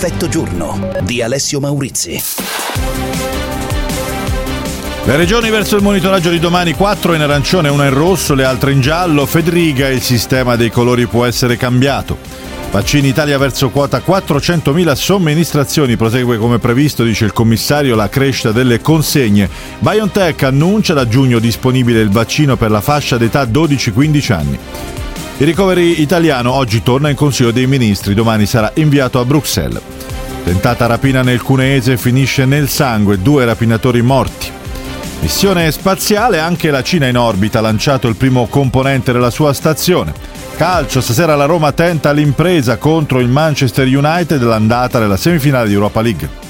Perfetto giorno di Alessio Maurizi. Le regioni verso il monitoraggio di domani, 4 in arancione, 1 in rosso, le altre in giallo. Federica, il sistema dei colori può essere cambiato. Vaccini Italia verso quota 400.000 somministrazioni, prosegue come previsto, dice il commissario, la crescita delle consegne. BioNTech annuncia da giugno disponibile il vaccino per la fascia d'età 12-15 anni. Il recovery italiano oggi torna in Consiglio dei Ministri, domani sarà inviato a Bruxelles. Tentata rapina nel Cuneese finisce nel sangue, due rapinatori morti. Missione spaziale, anche la Cina in orbita ha lanciato il primo componente della sua stazione. Calcio, stasera la Roma tenta l'impresa contro il Manchester United l'andata nella semifinale di Europa League.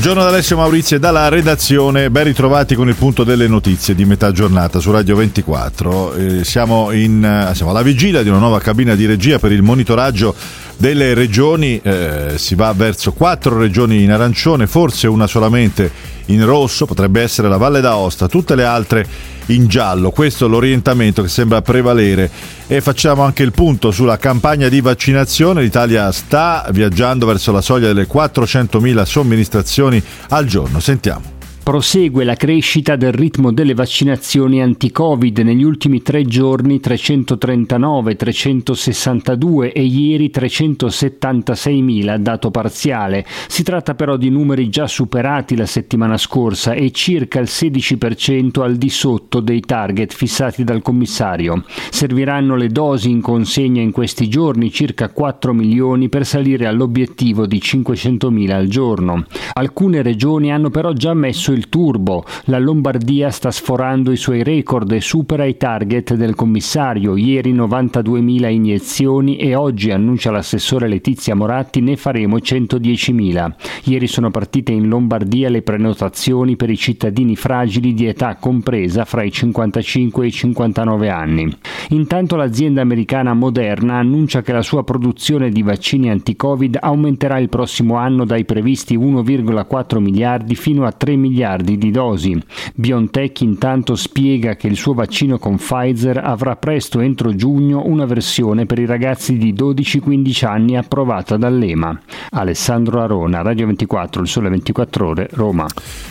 Buongiorno da Alessio Maurizio e dalla redazione, ben ritrovati con il punto delle notizie di metà giornata su Radio 24. Eh, siamo, in, eh, siamo, alla vigilia di una nuova cabina di regia per il monitoraggio delle regioni, eh, si va verso quattro regioni in arancione, forse una solamente in rosso, potrebbe essere la Valle d'Aosta, tutte le altre in giallo. Questo è l'orientamento che sembra prevalere e facciamo anche il punto sulla campagna di vaccinazione. L'Italia sta viaggiando verso la soglia delle 400.000 somministrazioni al giorno. Sentiamo. Prosegue la crescita del ritmo delle vaccinazioni anti-Covid. Negli ultimi tre giorni 339, 362 e ieri 376.000, dato parziale. Si tratta però di numeri già superati la settimana scorsa e circa il 16% al di sotto dei target fissati dal commissario. Serviranno le dosi in consegna in questi giorni, circa 4 milioni, per salire all'obiettivo di 500.000 al giorno. Alcune regioni hanno però già messo il il turbo. La Lombardia sta sforando i suoi record e supera i target del commissario. Ieri 92.000 iniezioni e oggi, annuncia l'assessore Letizia Moratti, ne faremo 110.000. Ieri sono partite in Lombardia le prenotazioni per i cittadini fragili di età compresa fra i 55 e i 59 anni. Intanto l'azienda americana Moderna annuncia che la sua produzione di vaccini anti-Covid aumenterà il prossimo anno dai previsti 1,4 miliardi fino a 3 miliardi di dosi. BioNTech intanto spiega che il suo vaccino con Pfizer avrà presto entro giugno una versione per i ragazzi di 12-15 anni approvata dall'EMA. Alessandro Arona, Radio 24, il Sole 24 Ore, Roma.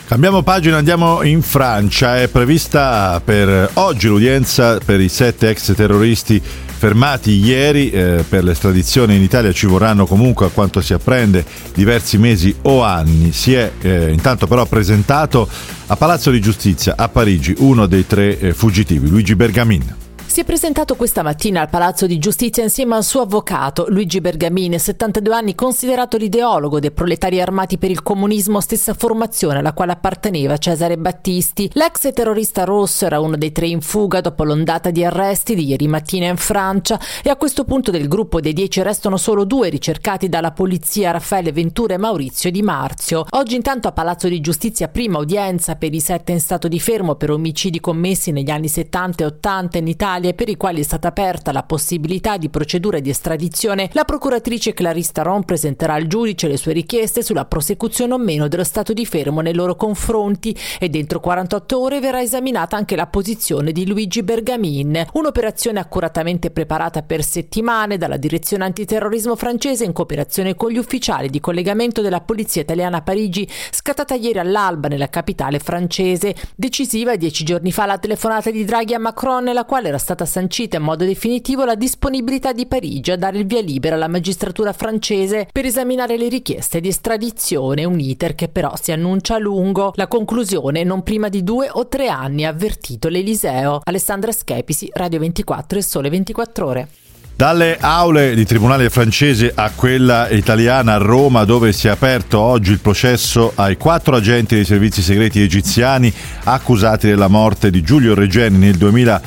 Cambiamo pagina, andiamo in Francia. È prevista per oggi l'udienza per i sette ex terroristi fermati ieri eh, per l'estradizione in Italia ci vorranno comunque a quanto si apprende diversi mesi o anni. Si è eh, intanto però presentato a Palazzo di Giustizia a Parigi uno dei tre eh, fuggitivi, Luigi Bergamin. Si è presentato questa mattina al Palazzo di Giustizia insieme al suo avvocato Luigi Bergamini, 72 anni, considerato l'ideologo dei proletari armati per il comunismo, stessa formazione alla quale apparteneva Cesare Battisti. L'ex terrorista rosso era uno dei tre in fuga dopo l'ondata di arresti di ieri mattina in Francia e a questo punto del gruppo dei dieci restano solo due ricercati dalla polizia, Raffaele Ventura e Maurizio Di Marzio. Oggi intanto a Palazzo di Giustizia prima udienza per i sette in stato di fermo per omicidi commessi negli anni 70 e 80 in Italia Italia e per i quali è stata aperta la possibilità di procedure di estradizione, la procuratrice Clarista Ron presenterà al giudice le sue richieste sulla prosecuzione o meno dello stato di fermo nei loro confronti e dentro 48 ore verrà esaminata anche la posizione di Luigi Bergamin. Un'operazione accuratamente preparata per settimane dalla direzione antiterrorismo francese in cooperazione con gli ufficiali di collegamento della polizia italiana a Parigi, scattata ieri all'alba nella capitale francese. Decisiva dieci giorni fa la telefonata di Draghi a Macron nella quale era stata sancita in modo definitivo la disponibilità di Parigi a dare il via libera alla magistratura francese per esaminare le richieste di estradizione, un iter che però si annuncia a lungo. La conclusione non prima di due o tre anni, ha avvertito l'Eliseo. Alessandra Schepisi, Radio 24 e Sole 24 Ore. Dalle aule di tribunale francese a quella italiana a Roma, dove si è aperto oggi il processo ai quattro agenti dei servizi segreti egiziani accusati della morte di Giulio Regeni nel 2000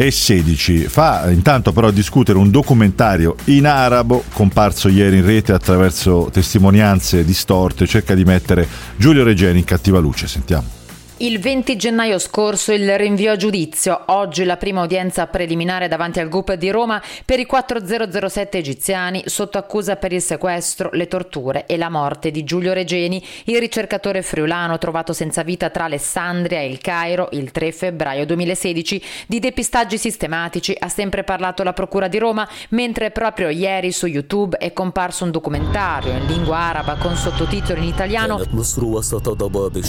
e 16. Fa intanto però discutere un documentario in arabo comparso ieri in rete attraverso testimonianze distorte, cerca di mettere Giulio Regeni in cattiva luce. Sentiamo. Il 20 gennaio scorso il rinvio a giudizio, oggi la prima udienza preliminare davanti al GUP di Roma per i 4007 egiziani sotto accusa per il sequestro, le torture e la morte di Giulio Regeni, il ricercatore friulano trovato senza vita tra Alessandria e il Cairo il 3 febbraio 2016. Di depistaggi sistematici ha sempre parlato la Procura di Roma, mentre proprio ieri su YouTube è comparso un documentario in lingua araba con sottotitoli in italiano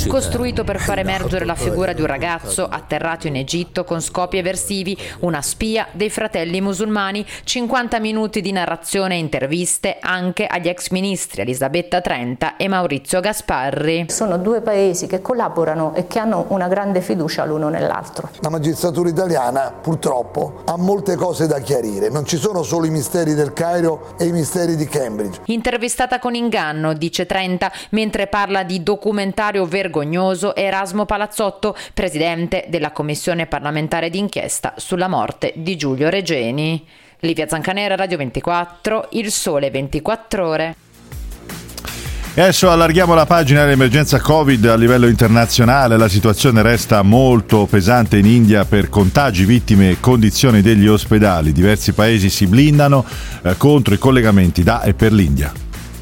costruito per fare emergere emergere la figura di un ragazzo atterrato in Egitto con scopi eversivi, una spia dei fratelli musulmani, 50 minuti di narrazione e interviste anche agli ex ministri Elisabetta Trenta e Maurizio Gasparri. Sono due paesi che collaborano e che hanno una grande fiducia l'uno nell'altro. La magistratura italiana purtroppo ha molte cose da chiarire, non ci sono solo i misteri del Cairo e i misteri di Cambridge. Intervistata con inganno, dice Trenta, mentre parla di documentario vergognoso Erasmo Palazzotto, presidente della commissione parlamentare d'inchiesta sulla morte di Giulio Regeni. Livia Zancanera, Radio 24, Il Sole 24 Ore. E adesso allarghiamo la pagina dell'emergenza Covid a livello internazionale. La situazione resta molto pesante in India per contagi, vittime e condizioni degli ospedali. Diversi paesi si blindano eh, contro i collegamenti da e per l'India.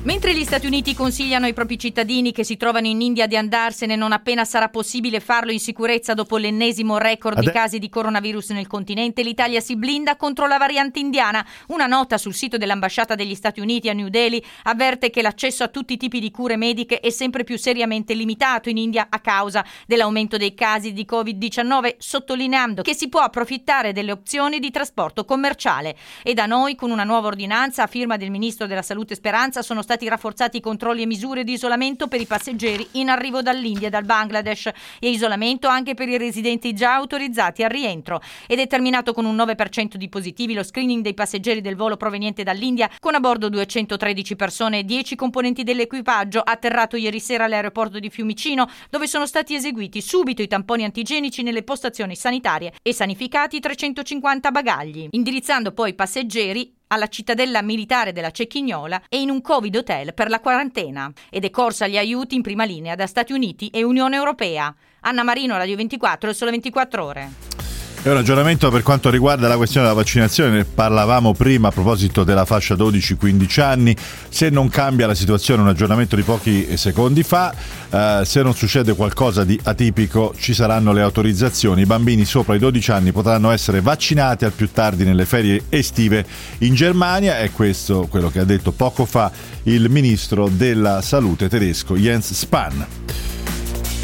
Mentre gli Stati Uniti consigliano ai propri cittadini che si trovano in India di andarsene non appena sarà possibile farlo in sicurezza dopo l'ennesimo record Ade- di casi di coronavirus nel continente, l'Italia si blinda contro la variante indiana. Una nota sul sito dell'ambasciata degli Stati Uniti a New Delhi avverte che l'accesso a tutti i tipi di cure mediche è sempre più seriamente limitato in India a causa dell'aumento dei casi di Covid-19, sottolineando che si può approfittare delle opzioni di trasporto commerciale. E da noi, con una nuova ordinanza a firma del ministro della Salute Speranza, sono stati rafforzati i controlli e misure di isolamento per i passeggeri in arrivo dall'India e dal Bangladesh e isolamento anche per i residenti già autorizzati al rientro. Ed è terminato con un 9% di positivi lo screening dei passeggeri del volo proveniente dall'India, con a bordo 213 persone e 10 componenti dell'equipaggio, atterrato ieri sera all'aeroporto di Fiumicino, dove sono stati eseguiti subito i tamponi antigenici nelle postazioni sanitarie e sanificati 350 bagagli, indirizzando poi i passeggeri alla cittadella militare della Cecchignola e in un Covid hotel per la quarantena ed è corsa agli aiuti in prima linea da Stati Uniti e Unione Europea. Anna Marino, Radio 24, solo 24 ore. È un aggiornamento per quanto riguarda la questione della vaccinazione, ne parlavamo prima a proposito della fascia 12-15 anni, se non cambia la situazione, un aggiornamento di pochi secondi fa, eh, se non succede qualcosa di atipico ci saranno le autorizzazioni, i bambini sopra i 12 anni potranno essere vaccinati al più tardi nelle ferie estive in Germania, è questo quello che ha detto poco fa il ministro della salute tedesco Jens Spahn.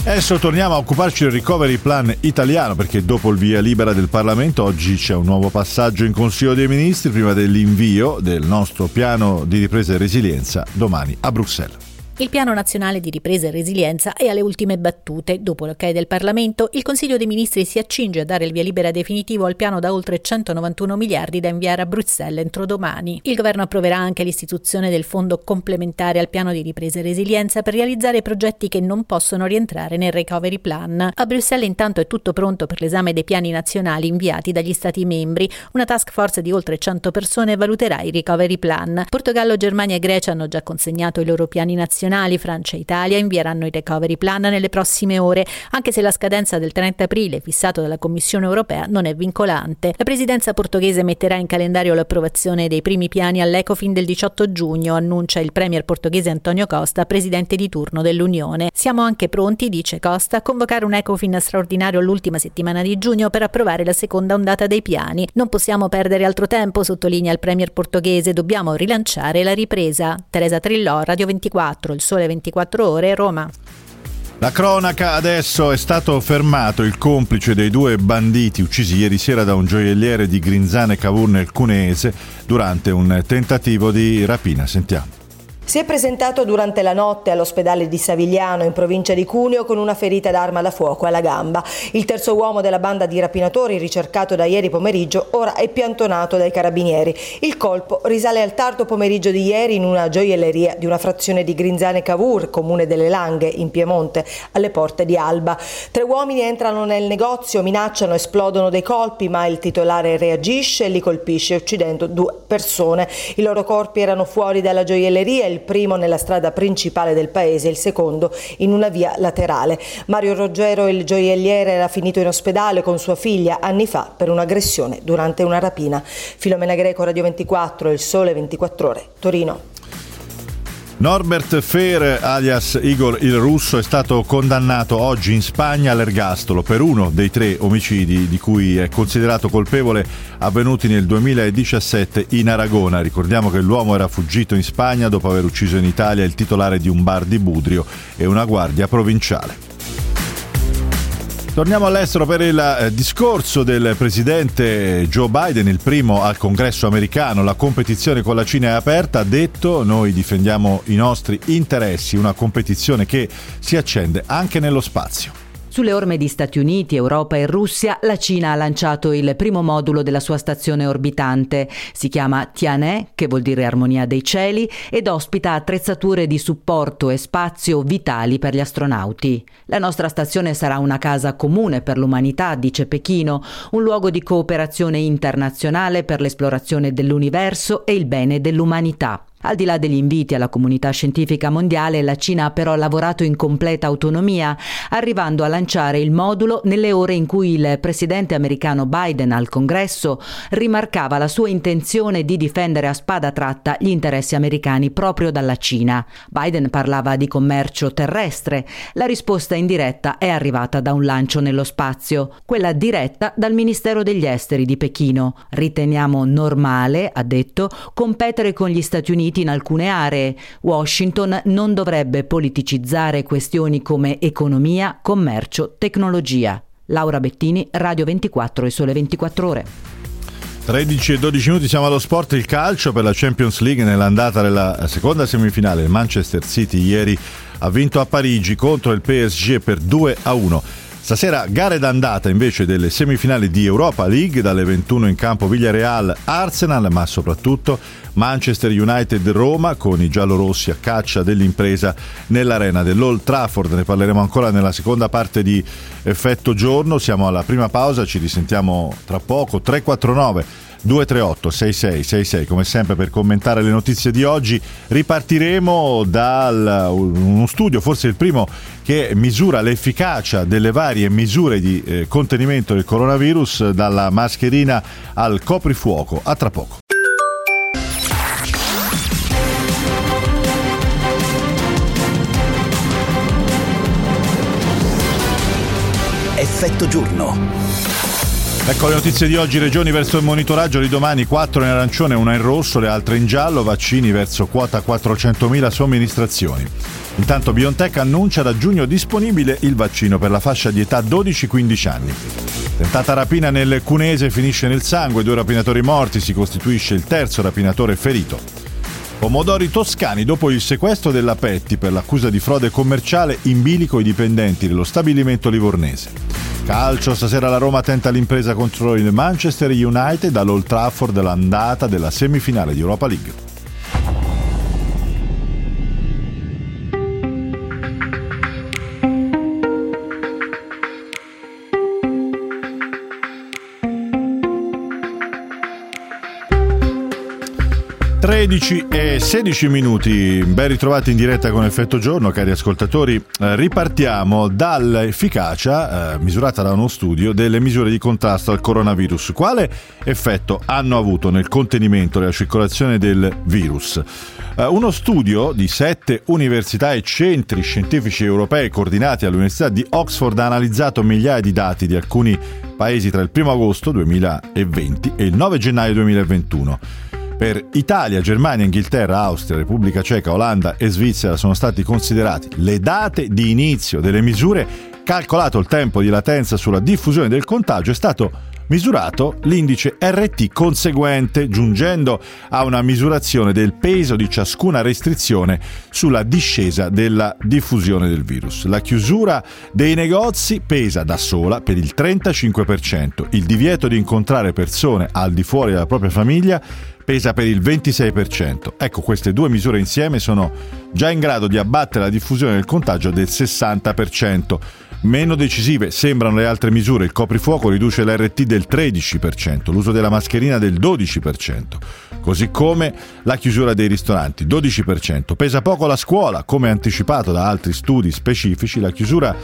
Adesso torniamo a occuparci del recovery plan italiano perché dopo il via libera del Parlamento oggi c'è un nuovo passaggio in Consiglio dei Ministri prima dell'invio del nostro piano di ripresa e resilienza domani a Bruxelles. Il Piano Nazionale di Ripresa e Resilienza è alle ultime battute. Dopo l'ok del Parlamento, il Consiglio dei Ministri si accinge a dare il via libera definitivo al piano da oltre 191 miliardi da inviare a Bruxelles entro domani. Il governo approverà anche l'istituzione del fondo complementare al Piano di Ripresa e Resilienza per realizzare progetti che non possono rientrare nel Recovery Plan. A Bruxelles intanto è tutto pronto per l'esame dei piani nazionali inviati dagli Stati membri. Una task force di oltre 100 persone valuterà i Recovery Plan. Portogallo, Germania e Grecia hanno già consegnato i loro piani nazionali nazionali, Francia e Italia, invieranno i recovery plan nelle prossime ore, anche se la scadenza del 30 aprile fissato dalla Commissione europea non è vincolante. La presidenza portoghese metterà in calendario l'approvazione dei primi piani all'Ecofin del 18 giugno, annuncia il premier portoghese Antonio Costa, presidente di turno dell'Unione. Siamo anche pronti, dice Costa, a convocare un Ecofin straordinario l'ultima settimana di giugno per approvare la seconda ondata dei piani. Non possiamo perdere altro tempo, sottolinea il premier portoghese, dobbiamo rilanciare la ripresa. Teresa Trillò, Radio 24, il Sole 24 Ore, Roma. La cronaca adesso è stato fermato il complice dei due banditi uccisi ieri sera da un gioielliere di Grinzane Cavour nel Cuneese durante un tentativo di rapina. Sentiamo. Si è presentato durante la notte all'ospedale di Savigliano in provincia di Cuneo con una ferita d'arma da fuoco alla gamba. Il terzo uomo della banda di rapinatori ricercato da ieri pomeriggio ora è piantonato dai carabinieri. Il colpo risale al tardo pomeriggio di ieri in una gioielleria di una frazione di Grinzane Cavour, comune delle Langhe, in Piemonte, alle porte di Alba. Tre uomini entrano nel negozio, minacciano, esplodono dei colpi, ma il titolare reagisce e li colpisce uccidendo due persone. I loro corpi erano fuori dalla gioielleria, il il primo nella strada principale del paese, il secondo in una via laterale. Mario Roggero, il gioielliere, era finito in ospedale con sua figlia anni fa per un'aggressione durante una rapina. Filomena Greco, Radio 24, Il Sole 24 Ore, Torino. Norbert Fer, alias Igor il Russo, è stato condannato oggi in Spagna all'ergastolo per uno dei tre omicidi di cui è considerato colpevole avvenuti nel 2017 in Aragona. Ricordiamo che l'uomo era fuggito in Spagna dopo aver ucciso in Italia il titolare di un bar di Budrio e una guardia provinciale. Torniamo all'estero per il eh, discorso del presidente Joe Biden, il primo al congresso americano. La competizione con la Cina è aperta, ha detto, noi difendiamo i nostri interessi, una competizione che si accende anche nello spazio. Sulle orme di Stati Uniti, Europa e Russia, la Cina ha lanciato il primo modulo della sua stazione orbitante. Si chiama Tianhe, che vuol dire armonia dei cieli, ed ospita attrezzature di supporto e spazio vitali per gli astronauti. La nostra stazione sarà una casa comune per l'umanità, dice Pechino, un luogo di cooperazione internazionale per l'esplorazione dell'universo e il bene dell'umanità. Al di là degli inviti alla comunità scientifica mondiale, la Cina ha però lavorato in completa autonomia, arrivando a lanciare il modulo nelle ore in cui il presidente americano Biden al congresso rimarcava la sua intenzione di difendere a spada tratta gli interessi americani proprio dalla Cina. Biden parlava di commercio terrestre. La risposta indiretta è arrivata da un lancio nello spazio, quella diretta dal Ministero degli Esteri di Pechino. Riteniamo normale, ha detto, competere con gli Stati Uniti Uniti in alcune aree. Washington non dovrebbe politicizzare questioni come economia, commercio, tecnologia. Laura Bettini, Radio 24 e Sole 24 Ore. 13 e 12 minuti siamo allo sport il calcio per la Champions League nell'andata della seconda semifinale. Il Manchester City ieri ha vinto a Parigi contro il PSG per 2 a 1. Stasera gare d'andata invece delle semifinali di Europa League, dalle 21 in campo Villarreal Arsenal, ma soprattutto Manchester United Roma con i giallorossi a caccia dell'impresa nell'arena dell'Old Trafford. Ne parleremo ancora nella seconda parte di Effetto Giorno. Siamo alla prima pausa, ci risentiamo tra poco. 349 238 6666 come sempre per commentare le notizie di oggi ripartiremo da uno studio forse il primo che misura l'efficacia delle varie misure di eh, contenimento del coronavirus dalla mascherina al coprifuoco a tra poco Effetto giorno. Ecco le notizie di oggi, regioni verso il monitoraggio di domani, 4 in arancione, una in rosso, le altre in giallo, vaccini verso quota 400.000 somministrazioni. Intanto BioNTech annuncia da giugno disponibile il vaccino per la fascia di età 12-15 anni. Tentata rapina nel Cunese finisce nel sangue, due rapinatori morti, si costituisce il terzo rapinatore ferito. Pomodori toscani dopo il sequestro della Petti per l'accusa di frode commerciale in bilico i dipendenti dello stabilimento livornese. Calcio, stasera la Roma tenta l'impresa contro il Manchester United all'Old Trafford l'andata della semifinale di Europa League. 13 e 16 minuti, ben ritrovati in diretta con Effetto Giorno, cari ascoltatori. Eh, ripartiamo dall'efficacia, eh, misurata da uno studio, delle misure di contrasto al coronavirus. Quale effetto hanno avuto nel contenimento della circolazione del virus? Eh, uno studio di sette università e centri scientifici europei coordinati all'Università di Oxford ha analizzato migliaia di dati di alcuni paesi tra il 1 agosto 2020 e il 9 gennaio 2021. Per Italia, Germania, Inghilterra, Austria, Repubblica Ceca, Olanda e Svizzera sono stati considerati le date di inizio delle misure, calcolato il tempo di latenza sulla diffusione del contagio, è stato misurato l'indice RT conseguente, giungendo a una misurazione del peso di ciascuna restrizione sulla discesa della diffusione del virus. La chiusura dei negozi pesa da sola per il 35%, il divieto di incontrare persone al di fuori della propria famiglia pesa per il 26%. Ecco, queste due misure insieme sono già in grado di abbattere la diffusione del contagio del 60%. Meno decisive sembrano le altre misure. Il coprifuoco riduce l'RT del 13%, l'uso della mascherina del 12%. così come la chiusura dei ristoranti, 12%. Pesa poco la scuola, come anticipato da altri studi specifici, la chiusura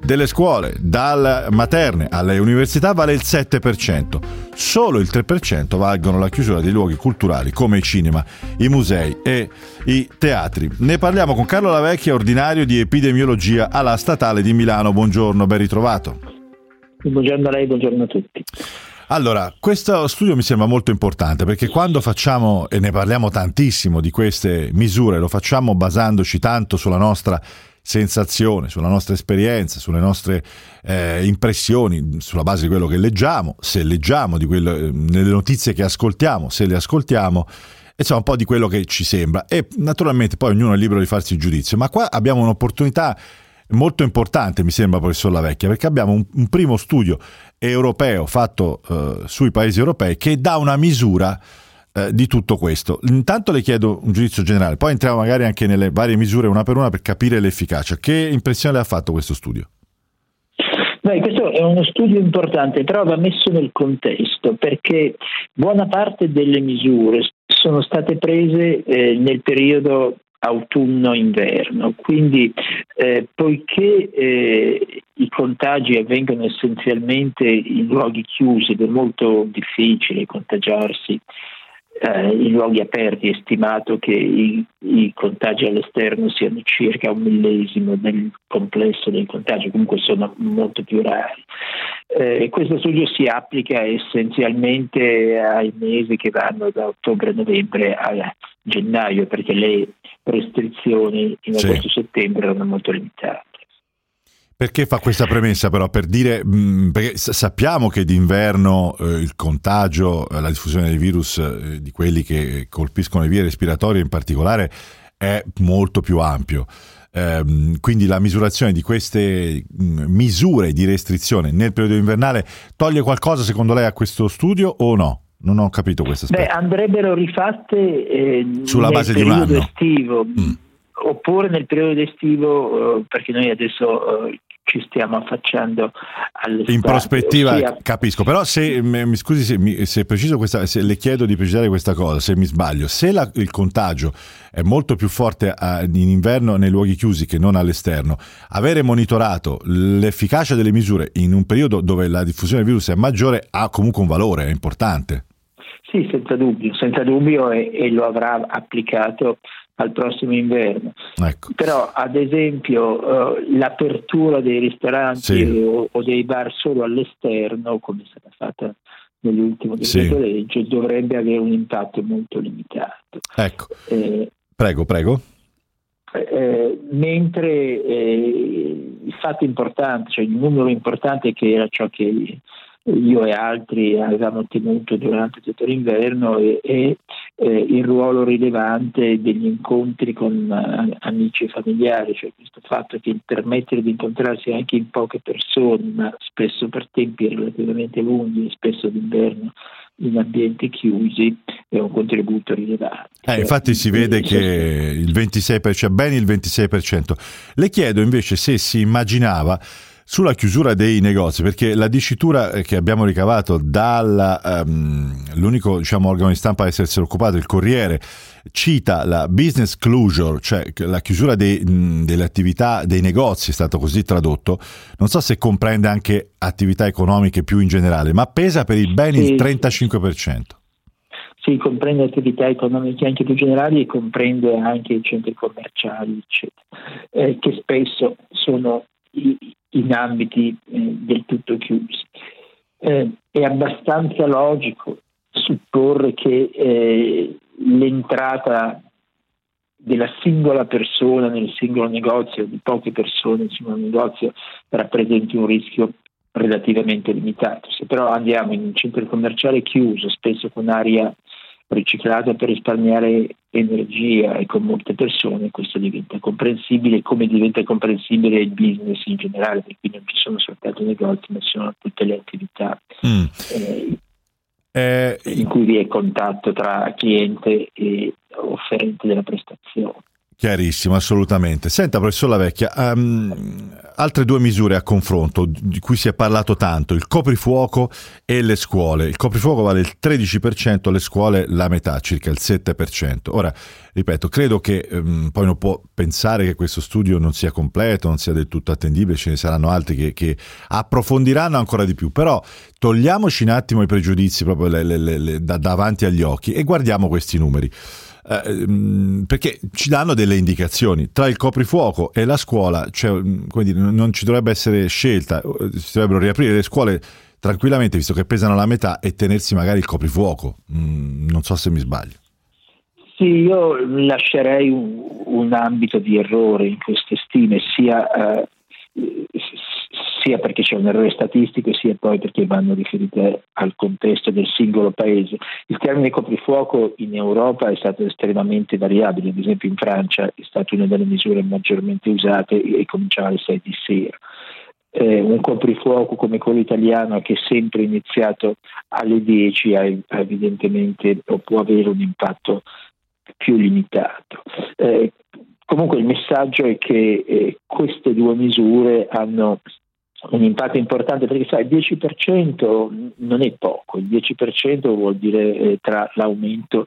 delle scuole, dalle materne alle università, vale il 7%. Solo il 3% valgono la chiusura dei luoghi culturali come i cinema, i musei e i teatri. Ne parliamo con Carlo Lavecchia, ordinario di epidemiologia alla Statale di Milano. Buongiorno, ben ritrovato. Buongiorno a lei, buongiorno a tutti. Allora, questo studio mi sembra molto importante perché quando facciamo, e ne parliamo tantissimo di queste misure, lo facciamo basandoci tanto sulla nostra sensazione, sulla nostra esperienza, sulle nostre eh, impressioni, sulla base di quello che leggiamo, se leggiamo, di quello, eh, nelle notizie che ascoltiamo, se le ascoltiamo, insomma un po' di quello che ci sembra. E naturalmente poi ognuno è libero di farsi il giudizio, ma qua abbiamo un'opportunità molto importante, mi sembra, professor Lavecchia, perché abbiamo un, un primo studio europeo fatto eh, sui paesi europei che dà una misura eh, di tutto questo. Intanto le chiedo un giudizio generale, poi entriamo magari anche nelle varie misure una per una per capire l'efficacia. Che impressione le ha fatto questo studio? Beh, questo è uno studio importante, però va messo nel contesto perché buona parte delle misure sono state prese eh, nel periodo autunno-inverno, quindi eh, poiché eh, i contagi avvengono essenzialmente in luoghi chiusi ed è molto difficile contagiarsi eh, in luoghi aperti è stimato che i, i, contagi all'esterno siano circa un millesimo del complesso dei contagi, comunque sono molto più rari. Eh, questo studio si applica essenzialmente ai mesi che vanno da ottobre a novembre a gennaio, perché le restrizioni in agosto-settembre erano molto limitate. Perché fa questa premessa però? Per dire, mh, mm, perché sappiamo che d'inverno eh, il contagio, eh, la diffusione del virus, eh, di quelli che colpiscono le vie respiratorie in particolare, è molto più ampio. Ehm, quindi la misurazione di queste mh, mm, misure di restrizione nel periodo invernale toglie qualcosa secondo lei a questo studio o no? Non ho capito questo aspetto. Beh, andrebbero rifatte eh, sulla base di un anno estivo. Mm oppure nel periodo estivo, eh, perché noi adesso eh, ci stiamo affacciando alle In prospettiva ossia... capisco, però se mi scusi se, se preciso questa, se le chiedo di precisare questa cosa, se mi sbaglio, se la, il contagio è molto più forte a, in inverno nei luoghi chiusi che non all'esterno, avere monitorato l'efficacia delle misure in un periodo dove la diffusione del virus è maggiore ha comunque un valore, è importante. Sì, senza dubbio, senza dubbio e, e lo avrà applicato al prossimo inverno. Ecco. Però ad esempio eh, l'apertura dei ristoranti sì. o, o, dei bar solo all'esterno, come è stata fatta nell'ultimo decreto sì. legge, dovrebbe avere un impatto molto limitato. Ecco. Eh, prego, prego. Eh, mentre eh, il fatto importante, cioè il numero importante che era ciò che io e altri avevamo ottenuto durante tutto l'inverno e, e eh, il ruolo rilevante degli incontri con uh, amici e familiari, cioè questo fatto che permettere di incontrarsi anche in poche persone, ma spesso per tempi relativamente lunghi spesso d'inverno in ambienti chiusi è un contributo rilevante. Eh, infatti si vede che il 26%, ben il 26%. Le chiedo invece se si immaginava sulla chiusura dei negozi, perché la dicitura eh, che abbiamo ricavato dall'unico ehm, um, diciamo, organo di stampa a essersi occupato, il Corriere, cita la business closure, cioè la chiusura dei, mh, delle attività dei negozi, è stato così tradotto. Non so se comprende anche attività economiche più in generale, ma pesa per il ben il 35%. Sì, comprende attività economiche anche più generali e comprende anche i centri commerciali, eccetera, eh, che spesso sono i, in ambiti eh, del tutto chiusi. Eh, è abbastanza logico supporre che eh, l'entrata della singola persona nel singolo negozio, di poche persone nel singolo negozio, rappresenti un rischio relativamente limitato. Se però andiamo in un centro commerciale chiuso, spesso con aria riciclata per risparmiare energia e con molte persone, questo diventa comprensibile, come diventa comprensibile il business in generale, perché non ci sono soltanto i negozi, ma ci sono tutte le attività mm. eh, eh, in cui vi è contatto tra cliente e offerente della prestazione. Chiarissimo, assolutamente. Senta, professor La Vecchia, um, altre due misure a confronto di cui si è parlato tanto, il coprifuoco e le scuole. Il coprifuoco vale il 13%, le scuole la metà, circa il 7%. Ora, ripeto, credo che um, poi non può pensare che questo studio non sia completo, non sia del tutto attendibile, ce ne saranno altri che, che approfondiranno ancora di più, però togliamoci un attimo i pregiudizi proprio le, le, le, da, davanti agli occhi e guardiamo questi numeri. Eh, mm, perché ci danno delle indicazioni. Tra il coprifuoco e la scuola cioè, dire, non ci dovrebbe essere scelta si dovrebbero riaprire le scuole tranquillamente visto che pesano la metà e tenersi magari il coprifuoco. Mm, non so se mi sbaglio. Sì, io lascerei un, un ambito di errore in queste stime, sia eh, sia perché c'è un errore statistico sia poi perché vanno riferite al contesto del singolo paese. Il termine coprifuoco in Europa è stato estremamente variabile, ad esempio in Francia è stata una delle misure maggiormente usate e cominciava alle 6 di sera. Eh, un coprifuoco come quello italiano che è sempre iniziato alle 10 ha, evidentemente può avere un impatto più limitato. Eh, comunque il messaggio è che eh, queste due misure hanno un impatto importante perché sai, il 10% non è poco, il 10% vuol dire eh, tra l'aumento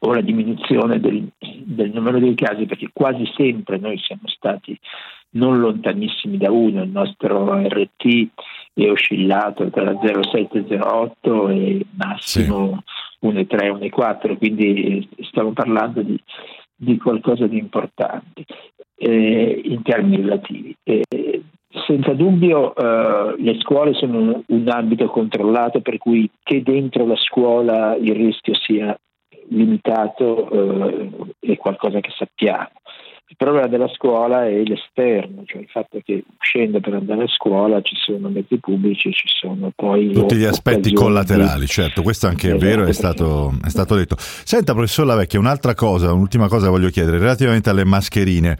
o la diminuzione del, del, numero dei casi, perché quasi sempre noi siamo stati non lontanissimi da uno, il nostro RT è oscillato tra 0,7 e 0,8 e massimo sì. 1,3, 1,4, quindi stiamo parlando di, di qualcosa di importante eh, in termini relativi. Eh, senza dubbio eh, le scuole sono un ambito controllato per cui che dentro la scuola il rischio sia limitato eh, è qualcosa che sappiamo. Il problema della scuola è l'esterno, cioè il fatto che uscendo per andare a scuola ci sono mezzi pubblici, ci sono poi... Tutti gli aspetti collaterali, certo, questo anche è vero, è stato, è stato detto. Senta, professor Lavecchia, un'altra cosa, un'ultima cosa voglio chiedere, relativamente alle mascherine.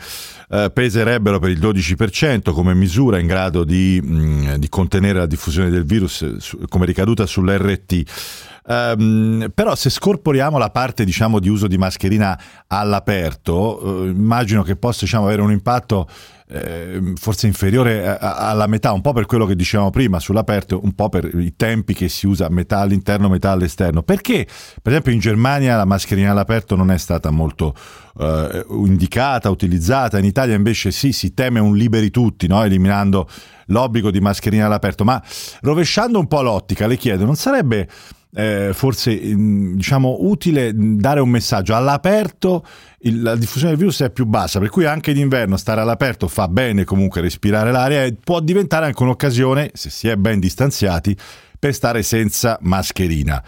Eh, peserebbero per il 12% come misura in grado di, mh, mm, di contenere la diffusione del virus su, come ricaduta sull'RT. Um, però se scorporiamo la parte diciamo, di uso di mascherina all'aperto, eh, immagino che possa diciamo, avere un impatto eh, forse inferiore a, alla metà, un po' per quello che dicevamo prima sull'aperto, un po' per i tempi che si usa metà all'interno, metà all'esterno. Perché, per esempio, in Germania la mascherina all'aperto non è stata molto eh, indicata, utilizzata, in Italia invece sì, si teme un liberi tutti, no? eliminando l'obbligo di mascherina all'aperto, ma rovesciando un po' l'ottica, le chiedo, non sarebbe eh, forse diciamo utile dare un messaggio. All'aperto il, la diffusione del virus è più bassa per cui anche d'inverno stare all'aperto fa bene comunque respirare l'aria e può diventare anche un'occasione se si è ben distanziati per stare senza mascherina.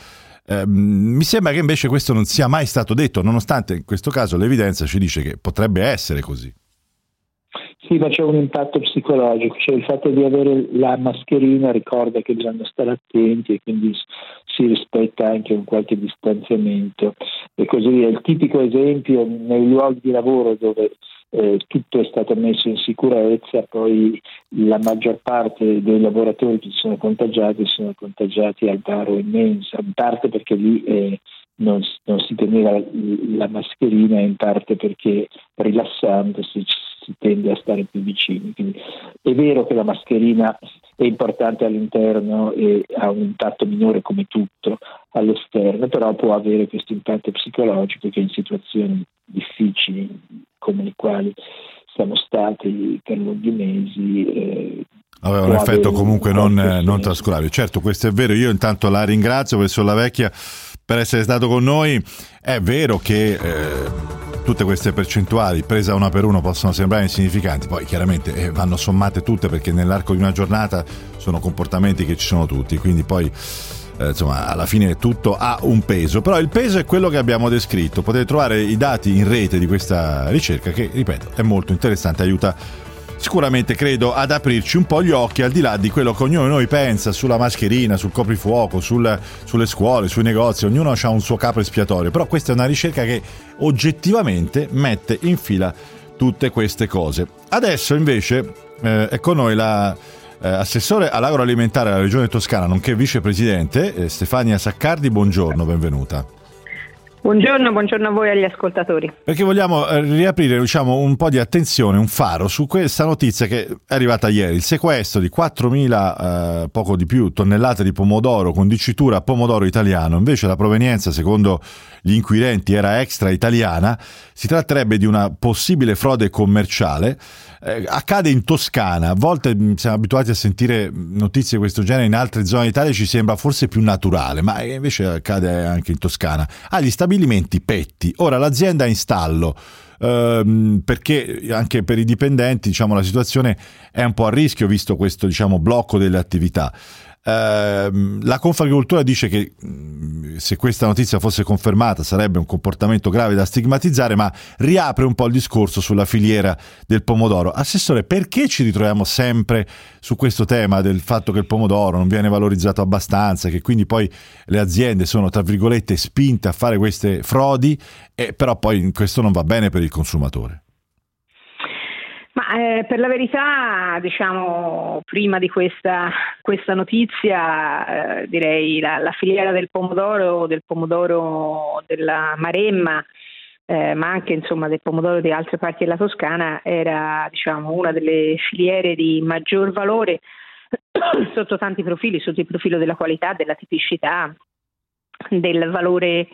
Eh, mi sembra che invece questo non sia mai stato detto nonostante in questo caso l'evidenza ci dice che potrebbe essere così sì, ma c'è un impatto psicologico, cioè il fatto di avere la mascherina ricorda che bisogna stare attenti e quindi si rispetta anche un qualche distanziamento e così via. Il tipico esempio nei luoghi di lavoro dove eh, tutto è stato messo in sicurezza, poi la maggior parte dei lavoratori che sono contagiati sono contagiati al paro immenso, in parte perché lì eh, non, non, si teneva la mascherina, in parte perché rilassandosi si tende a stare più vicini. Quindi è vero che la mascherina è importante all'interno e ha un impatto minore come tutto all'esterno, però può avere questo impatto psicologico che in situazioni difficili come le quali siamo stati per lunghi mesi eh, aveva un effetto comunque non, non, trascurabile. Certo, questo è vero. Io intanto la ringrazio, professor La Vecchia, per essere stato con noi. È vero che eh, tutte queste percentuali presa una per uno possono sembrare insignificanti, poi chiaramente eh, vanno sommate tutte perché nell'arco di una giornata sono comportamenti che ci sono tutti, quindi poi eh, insomma alla fine tutto ha un peso, però il peso è quello che abbiamo descritto, potete trovare i dati in rete di questa ricerca che ripeto è molto interessante, aiuta sicuramente credo ad aprirci un po' gli occhi al di là di quello che ognuno di noi pensa sulla mascherina, sul coprifuoco, sul, sulle scuole, sui negozi, ognuno ha un suo capo espiatorio, però questa è una ricerca che oggettivamente mette in fila tutte queste cose. Adesso invece eh, è con noi la eh, assessore all'agroalimentare della Regione Toscana, nonché vicepresidente, eh, Stefania Saccardi, buongiorno, benvenuta. Buongiorno, buongiorno a voi agli ascoltatori. Perché vogliamo eh, riaprire diciamo, un po' di attenzione, un faro su questa notizia che è arrivata ieri, il sequestro di 4.000, eh, poco di più, tonnellate di pomodoro con dicitura pomodoro italiano, invece la provenienza secondo gli inquirenti era extra italiana, si tratterebbe di una possibile frode commerciale eh, accade in Toscana, a volte mm, siamo abituati a sentire notizie di questo genere in altre zone d'Italia, ci sembra forse più naturale, ma invece accade anche in Toscana. Ha gli stabilimenti petti, ora l'azienda è in stallo. Ehm, perché anche per i dipendenti diciamo, la situazione è un po' a rischio visto questo diciamo, blocco delle attività. Ehm, la Confagricoltura dice che mm, se questa notizia fosse confermata sarebbe un comportamento grave da stigmatizzare, ma riapre un po' il discorso sulla filiera del pomodoro. Assessore, perché ci ritroviamo sempre su questo tema del fatto che il pomodoro non viene valorizzato abbastanza, che quindi poi le aziende sono, tra virgolette, spinte a fare queste frodi, e però poi questo non va bene per il consumatore? Eh, per la verità, diciamo, prima di questa, questa notizia, eh, direi la, la, filiera del pomodoro, del pomodoro della Maremma, eh, ma anche insomma, del pomodoro di altre parti della Toscana, era diciamo, una delle filiere di maggior valore sotto tanti profili, sotto il profilo della qualità, della tipicità, del valore,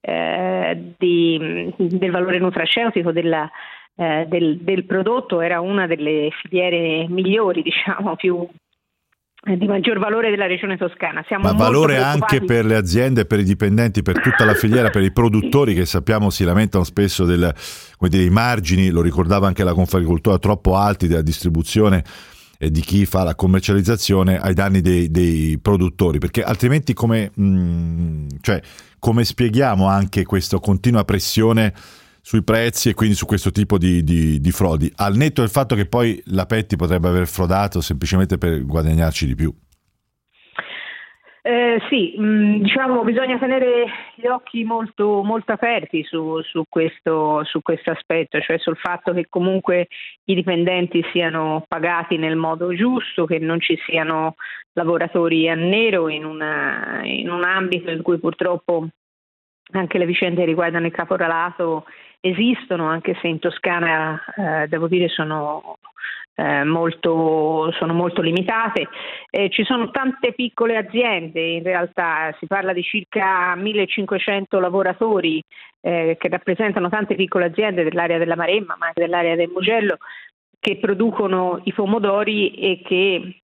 eh, di, del valore nutraceutico, della eh, del, del, prodotto era una delle filiere migliori, diciamo, più eh, di maggior valore della regione toscana. Siamo Ma valore anche per le aziende, per i dipendenti, per tutta la filiera, per i produttori che sappiamo si lamentano spesso del, dei margini, lo ricordava anche la Confagricoltura, troppo alti della distribuzione e di chi fa la commercializzazione ai danni dei, dei produttori, perché altrimenti come, mh, mm, cioè, come spieghiamo anche questa continua pressione sui prezzi e quindi su questo tipo di, di, di, frodi, al netto del fatto che poi la Petti potrebbe aver frodato semplicemente per guadagnarci di più. Eh, sì, mh, mm, diciamo bisogna tenere gli occhi molto, molto aperti su, su, questo, aspetto, cioè sul fatto che comunque i dipendenti siano pagati nel modo giusto, che non ci siano lavoratori a nero in, una, in un ambito in cui purtroppo anche le vicende riguardano il caporalato esistono, anche se in Toscana eh, devo dire sono, eh, molto, sono molto, limitate. Eh, ci sono tante piccole aziende, in realtà si parla di circa 1500 lavoratori eh, che rappresentano tante piccole aziende dell'area della Maremma, ma anche dell'area del Mugello, che producono i pomodori e che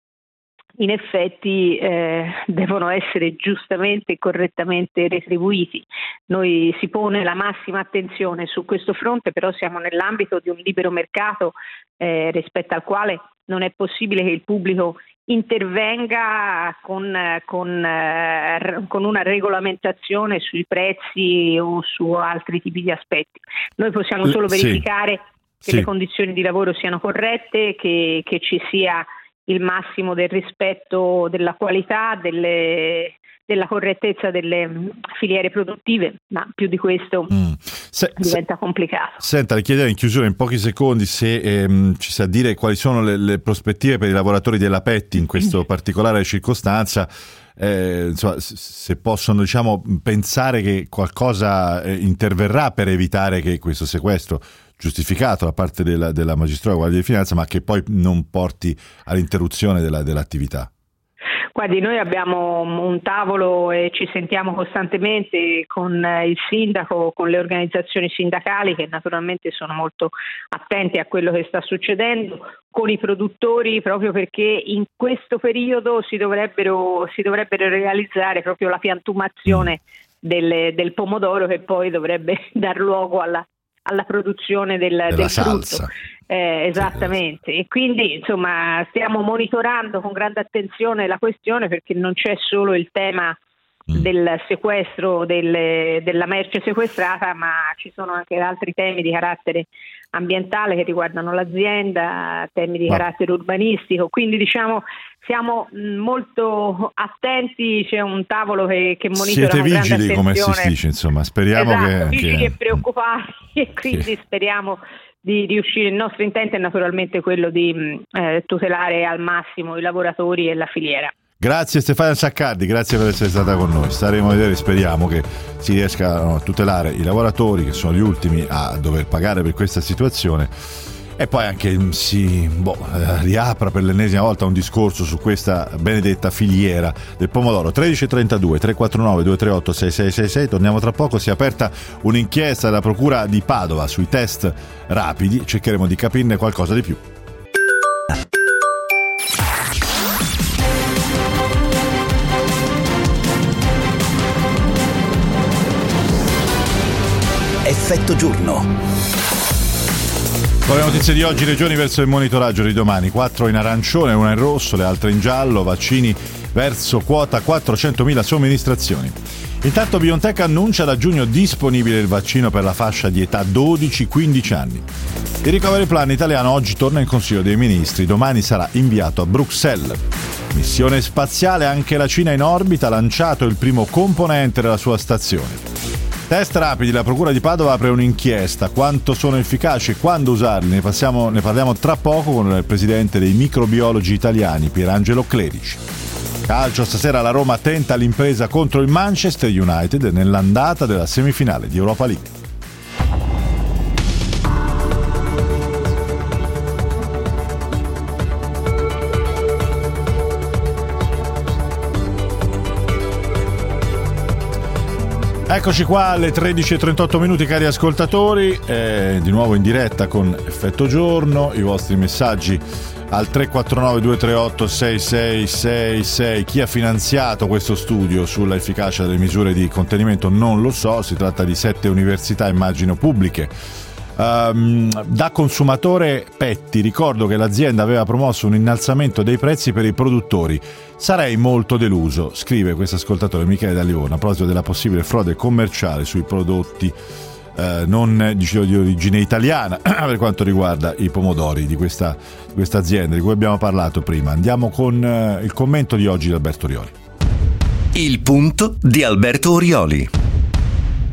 in effetti eh, devono essere giustamente e correttamente retribuiti. Noi si pone la massima attenzione su questo fronte, però siamo nell'ambito di un libero mercato eh, rispetto al quale non è possibile che il pubblico intervenga con, con, eh, con, una regolamentazione sui prezzi o su altri tipi di aspetti. Noi possiamo solo verificare sì, che sì. le condizioni di lavoro siano corrette, che, che ci sia il massimo del rispetto della qualità, delle, della correttezza delle mm, filiere produttive, ma più di questo mm. se, diventa complicato. Senta, le chiederei in chiusura in pochi secondi se ehm, ci sa dire quali sono le, le, prospettive per i lavoratori della PET in questa particolare circostanza. Eh, insomma, se possono diciamo, pensare che qualcosa eh, interverrà per evitare che questo sequestro giustificato da parte della, della magistratura Guardia di Finanza, ma che poi non porti all'interruzione della, dell'attività? Guardi, noi abbiamo un tavolo e ci sentiamo costantemente con il sindaco, con le organizzazioni sindacali che naturalmente sono molto attenti a quello che sta succedendo, con i produttori proprio perché in questo periodo si dovrebbero, si dovrebbero realizzare proprio la piantumazione mm. del, del pomodoro che poi dovrebbe dar luogo alla, alla produzione del, del frutto. Eh, esattamente, e quindi insomma stiamo monitorando con grande attenzione la questione perché non c'è solo il tema mm. del sequestro delle, della merce sequestrata, ma ci sono anche altri temi di carattere ambientale che riguardano l'azienda, temi di ma... carattere urbanistico, quindi diciamo siamo mm, molto attenti, c'è un tavolo che, che monitora Siete vigili come si dice, insomma, speriamo esatto, che... Vigili che... e preoccupati e quindi sì. speriamo di riuscire, il nostro intento è naturalmente quello di mm, eh, tutelare al massimo i lavoratori e la filiera. Grazie Stefania Saccardi, grazie per essere stata con noi. Staremo a vedere, speriamo che si riescano a tutelare i lavoratori che sono gli ultimi a dover pagare per questa situazione. E poi anche mm, si boh, eh, riapra per l'ennesima volta un discorso su questa benedetta filiera del pomodoro. 1332 349 238 6666 torniamo tra poco. Si è aperta un'inchiesta della procura di Padova sui test rapidi. Cercheremo di capirne qualcosa di più Effetto giorno. Con le notizie di oggi, regioni verso il monitoraggio di domani, 4 in arancione, una in rosso, le altre in giallo, vaccini verso quota 400.000 somministrazioni. Intanto BioNTech annuncia da giugno disponibile il vaccino per la fascia di età 12-15 anni. Il recovery plan italiano oggi torna in Consiglio dei Ministri, domani sarà inviato a Bruxelles. Missione spaziale, anche la Cina in orbita ha lanciato il primo componente della sua stazione. Test rapidi, la Procura di Padova apre un'inchiesta. Quanto sono efficaci e quando usarli? Ne, passiamo, ne parliamo tra poco con il presidente dei microbiologi italiani, Pierangelo Clerici. Calcio, stasera la Roma tenta l'impresa contro il Manchester United nell'andata della semifinale di Europa League. Eccoci qua alle 13.38 minuti cari ascoltatori, eh, di nuovo in diretta con Effetto Giorno, i vostri messaggi al 349 238 6666. Chi ha finanziato questo studio sulla efficacia delle misure di contenimento non lo so, si tratta di sette università immagino pubbliche da consumatore Petti ricordo che l'azienda aveva promosso un innalzamento dei prezzi per i produttori. Sarei molto deluso, scrive questo ascoltatore Michele da a proposito della possibile frode commerciale sui prodotti eh, non dicevo, di origine italiana per quanto riguarda i pomodori di questa, di questa, azienda di cui abbiamo parlato prima. Andiamo con eh, il commento di oggi di Alberto Orioli. Il punto di Alberto Orioli.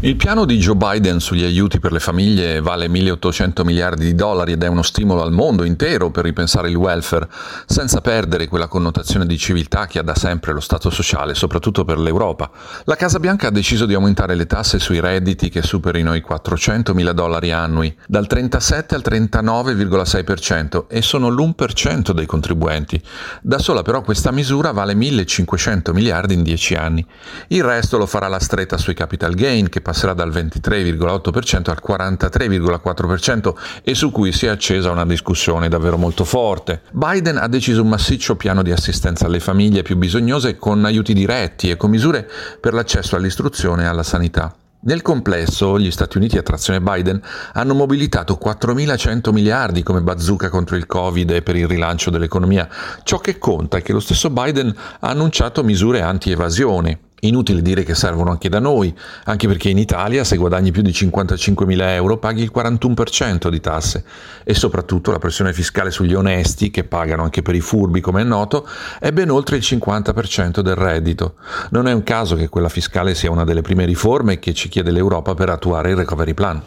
Il piano di Joe Biden sugli aiuti per le famiglie vale 1.800 miliardi di dollari ed è uno stimolo al mondo intero per ripensare il welfare, senza perdere quella connotazione di civiltà che ha da sempre lo Stato sociale, soprattutto per l'Europa. La Casa Bianca ha deciso di aumentare le tasse sui redditi che superino i 400 mila dollari annui, dal 37 al 39,6% e sono l'1% dei contribuenti. Da sola però questa misura vale 1.500 miliardi in 10 anni. Il resto lo farà la stretta sui capital gain che passerà dal 23,8% al 43,4% e su cui si è accesa una discussione davvero molto forte. Biden ha deciso un massiccio piano di assistenza alle famiglie più bisognose con aiuti diretti e con misure per l'accesso all'istruzione e alla sanità. Nel complesso, gli Stati Uniti a trazione Biden hanno mobilitato 4.100 miliardi come bazooka contro il Covid e per il rilancio dell'economia. Ciò che conta è che lo stesso Biden ha annunciato misure anti-evasione, Inutile dire che servono anche da noi, anche perché in Italia se guadagni più di 55.000 euro paghi il 41% di tasse e soprattutto la pressione fiscale sugli onesti, che pagano anche per i furbi come è noto, è ben oltre il 50% del reddito. Non è un caso che quella fiscale sia una delle prime riforme che ci chiede l'Europa per attuare il recovery plan.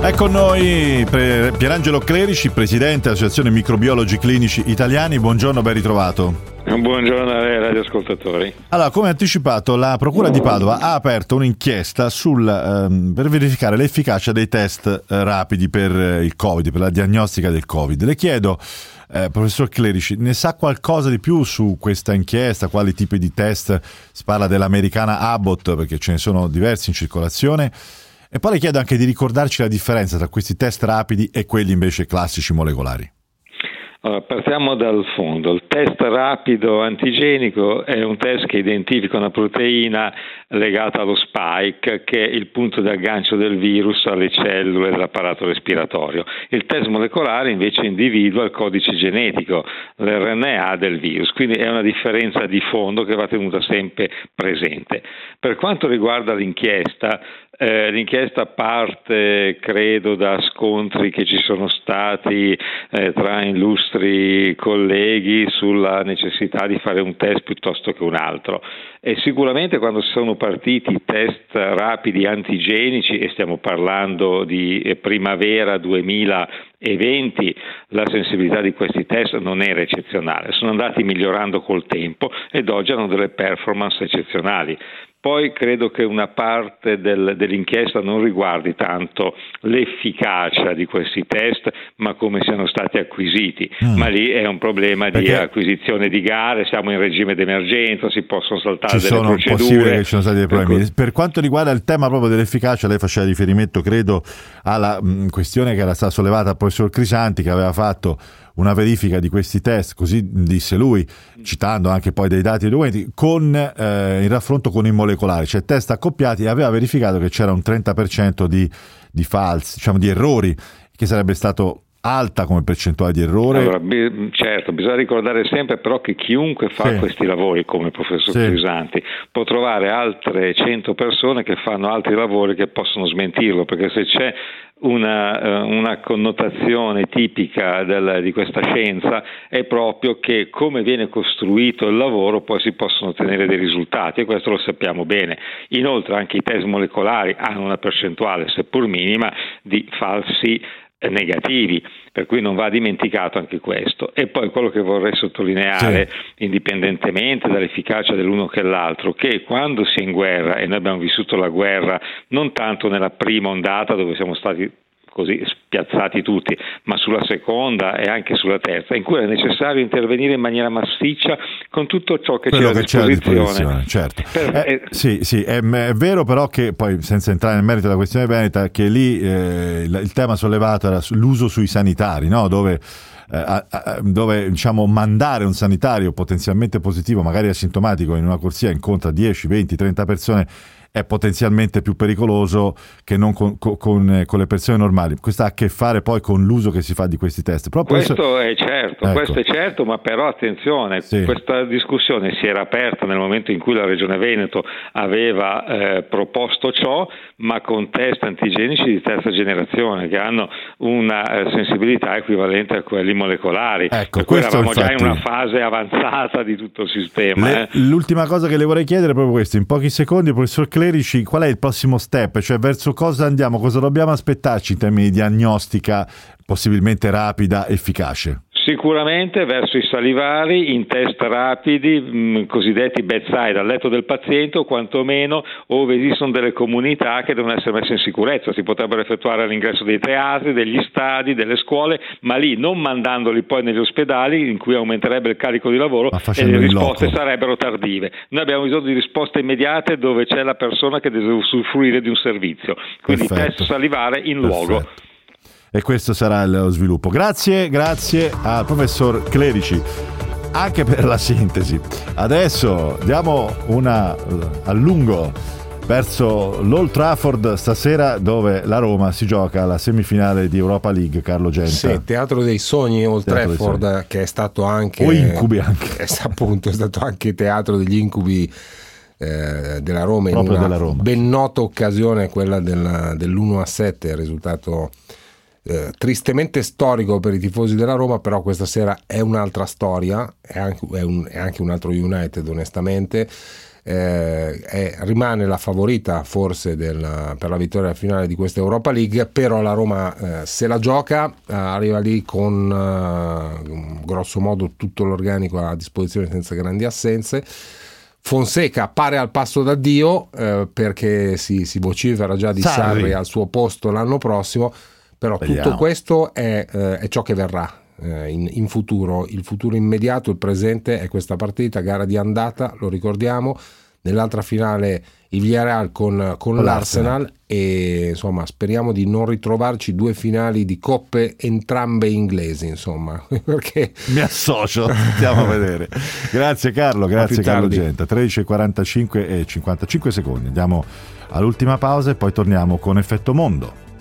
È con noi Pierangelo Clerici, presidente dell'Associazione Microbiologi Clinici Italiani. Buongiorno, ben ritrovato. Buongiorno a lei, radioascoltatori. Allora, come anticipato, la Procura di Padova ha aperto un'inchiesta sul, ehm, per verificare l'efficacia dei test eh, rapidi per eh, il Covid, per la diagnostica del Covid. Le chiedo, eh, professor Clerici, ne sa qualcosa di più su questa inchiesta? Quali tipi di test? Si parla dell'americana Abbott, perché ce ne sono diversi in circolazione. E poi le chiedo anche di ricordarci la differenza tra questi test rapidi e quelli invece classici molecolari. Allora, partiamo dal fondo. Il test rapido antigenico è un test che identifica una proteina legata allo spike, che è il punto di aggancio del virus alle cellule dell'apparato respiratorio. Il test molecolare invece individua il codice genetico, l'RNA del virus, quindi è una differenza di fondo che va tenuta sempre presente. Per quanto riguarda l'inchiesta, Eh, l'inchiesta parte, credo, da scontri che ci sono stati eh, tra illustri colleghi sulla necessità di fare un test piuttosto che un altro. E sicuramente quando sono partiti test rapidi antigenici, e stiamo parlando di eh, primavera 2020, la sensibilità di questi test non era eccezionale, sono andati migliorando col tempo ed oggi hanno delle performance eccezionali. Poi credo che una parte del, dell'inchiesta non riguardi tanto l'efficacia di questi test, ma come siano stati acquisiti. Mm. Ma lì è un problema Perché di acquisizione di gare, siamo in regime d'emergenza, si possono saltare ci delle sono procedure. ci sono stati dei problemi. Per, per quanto riguarda il tema proprio dell'efficacia, lei faceva riferimento, credo, alla mh, mm, questione che era stata sollevata dal professor Crisanti, che aveva fatto una verifica di questi test, così disse lui, citando anche poi dei dati e documenti, con, eh, in raffronto con i molecolari, cioè test accoppiati, e aveva verificato che c'era un 30% di, di falsi, diciamo di errori, che sarebbe stato alta come percentuale di errore. Allora, certo, bisogna ricordare sempre però che chiunque fa sì. questi lavori come professor sì. Crisanti può trovare altre 100 persone che fanno altri lavori che possono smentirlo, perché se c'è una, eh, una, connotazione tipica del, di questa scienza è proprio che come viene costruito il lavoro poi si possono ottenere dei risultati e questo lo sappiamo bene. Inoltre anche i test molecolari hanno una percentuale, seppur minima, di falsi negativi, per cui non va dimenticato anche questo. E poi quello che vorrei sottolineare, sì. indipendentemente dall'efficacia dell'uno che dell'altro, che quando si è in guerra, e noi abbiamo vissuto la guerra non tanto nella prima ondata dove siamo stati così spiazzati tutti, ma sulla seconda e anche sulla terza, in cui è necessario intervenire in maniera massiccia con tutto ciò che Quello c'è a disposizione. disposizione. Certo. Per, eh, sì, sì è, è, vero però che poi, senza entrare nel merito della questione veneta, che lì eh, il, il, tema sollevato era l'uso sui sanitari, no? dove eh, dove diciamo, mandare un sanitario potenzialmente positivo, magari asintomatico, in una corsia incontra 10, 20, 30 persone è potenzialmente più pericoloso che non con, con, eh, con, le persone normali. Questo ha a che fare poi con l'uso che si fa di questi test. Però questo, questo è certo, ecco. questo è certo, ma però attenzione, sì. questa discussione si era aperta nel momento in cui la Regione Veneto aveva eh, proposto ciò, ma con test antigenici di terza generazione che hanno una eh, sensibilità equivalente a quelli molecolari. Ecco, per eravamo infatti... già in una fase avanzata di tutto il sistema. Le, eh. L'ultima cosa che le vorrei chiedere è proprio questo, in pochi secondi, professor Clay, Clerici, qual è il prossimo step? Cioè verso cosa andiamo? Cosa dobbiamo aspettarci in termini di diagnostica possibilmente rapida, efficace? Sicuramente verso i salivari in test rapidi, mh, mm, cosiddetti bedside, al letto del paziente o quantomeno ove esistono delle comunità che devono essere messe in sicurezza. Si potrebbero effettuare all'ingresso dei teatri, degli stadi, delle scuole, ma lì non mandandoli poi negli ospedali in cui aumenterebbe il carico di lavoro e le risposte sarebbero tardive. Noi abbiamo bisogno di risposte immediate dove c'è la persona che deve usufruire di un servizio. Quindi Perfetto. test salivare in Perfetto. luogo e questo sarà lo sviluppo. Grazie, grazie al professor Clerici anche per la sintesi. Adesso diamo una uh, a lungo verso l'Old Trafford stasera dove la Roma si gioca la semifinale di Europa League Carlo Genta. Sì, Teatro dei Sogni Old teatro Trafford che è stato anche o incubi anche. È, appunto è stato anche teatro degli incubi eh, della Roma Proprio in una della Roma. ben nota occasione quella del, dell'1 a 7 il risultato eh, tristemente storico per i tifosi della Roma, però questa sera è un'altra storia, è anche, è un, è anche un altro United onestamente. Eh, è, rimane la favorita forse del, per la vittoria finale di questa Europa League, però la Roma eh, se la gioca, eh, arriva lì con eh, grosso modo tutto l'organico a disposizione senza grandi assenze. Fonseca pare al passo da Dio eh, perché si, si vocifera già di Sarri. Sarri al suo posto l'anno prossimo però Vediamo. tutto questo è, eh, è, ciò che verrà eh, in, in, futuro. Il futuro immediato, il presente è questa partita, gara di andata, lo ricordiamo. Nell'altra finale il Villarreal con, con l'Arsenal. l'Arsenal e insomma speriamo di non ritrovarci due finali di coppe entrambe inglesi insomma perché mi associo andiamo a vedere grazie Carlo grazie Carlo Genta 13.45 e 55 secondi andiamo all'ultima pausa e poi torniamo con effetto mondo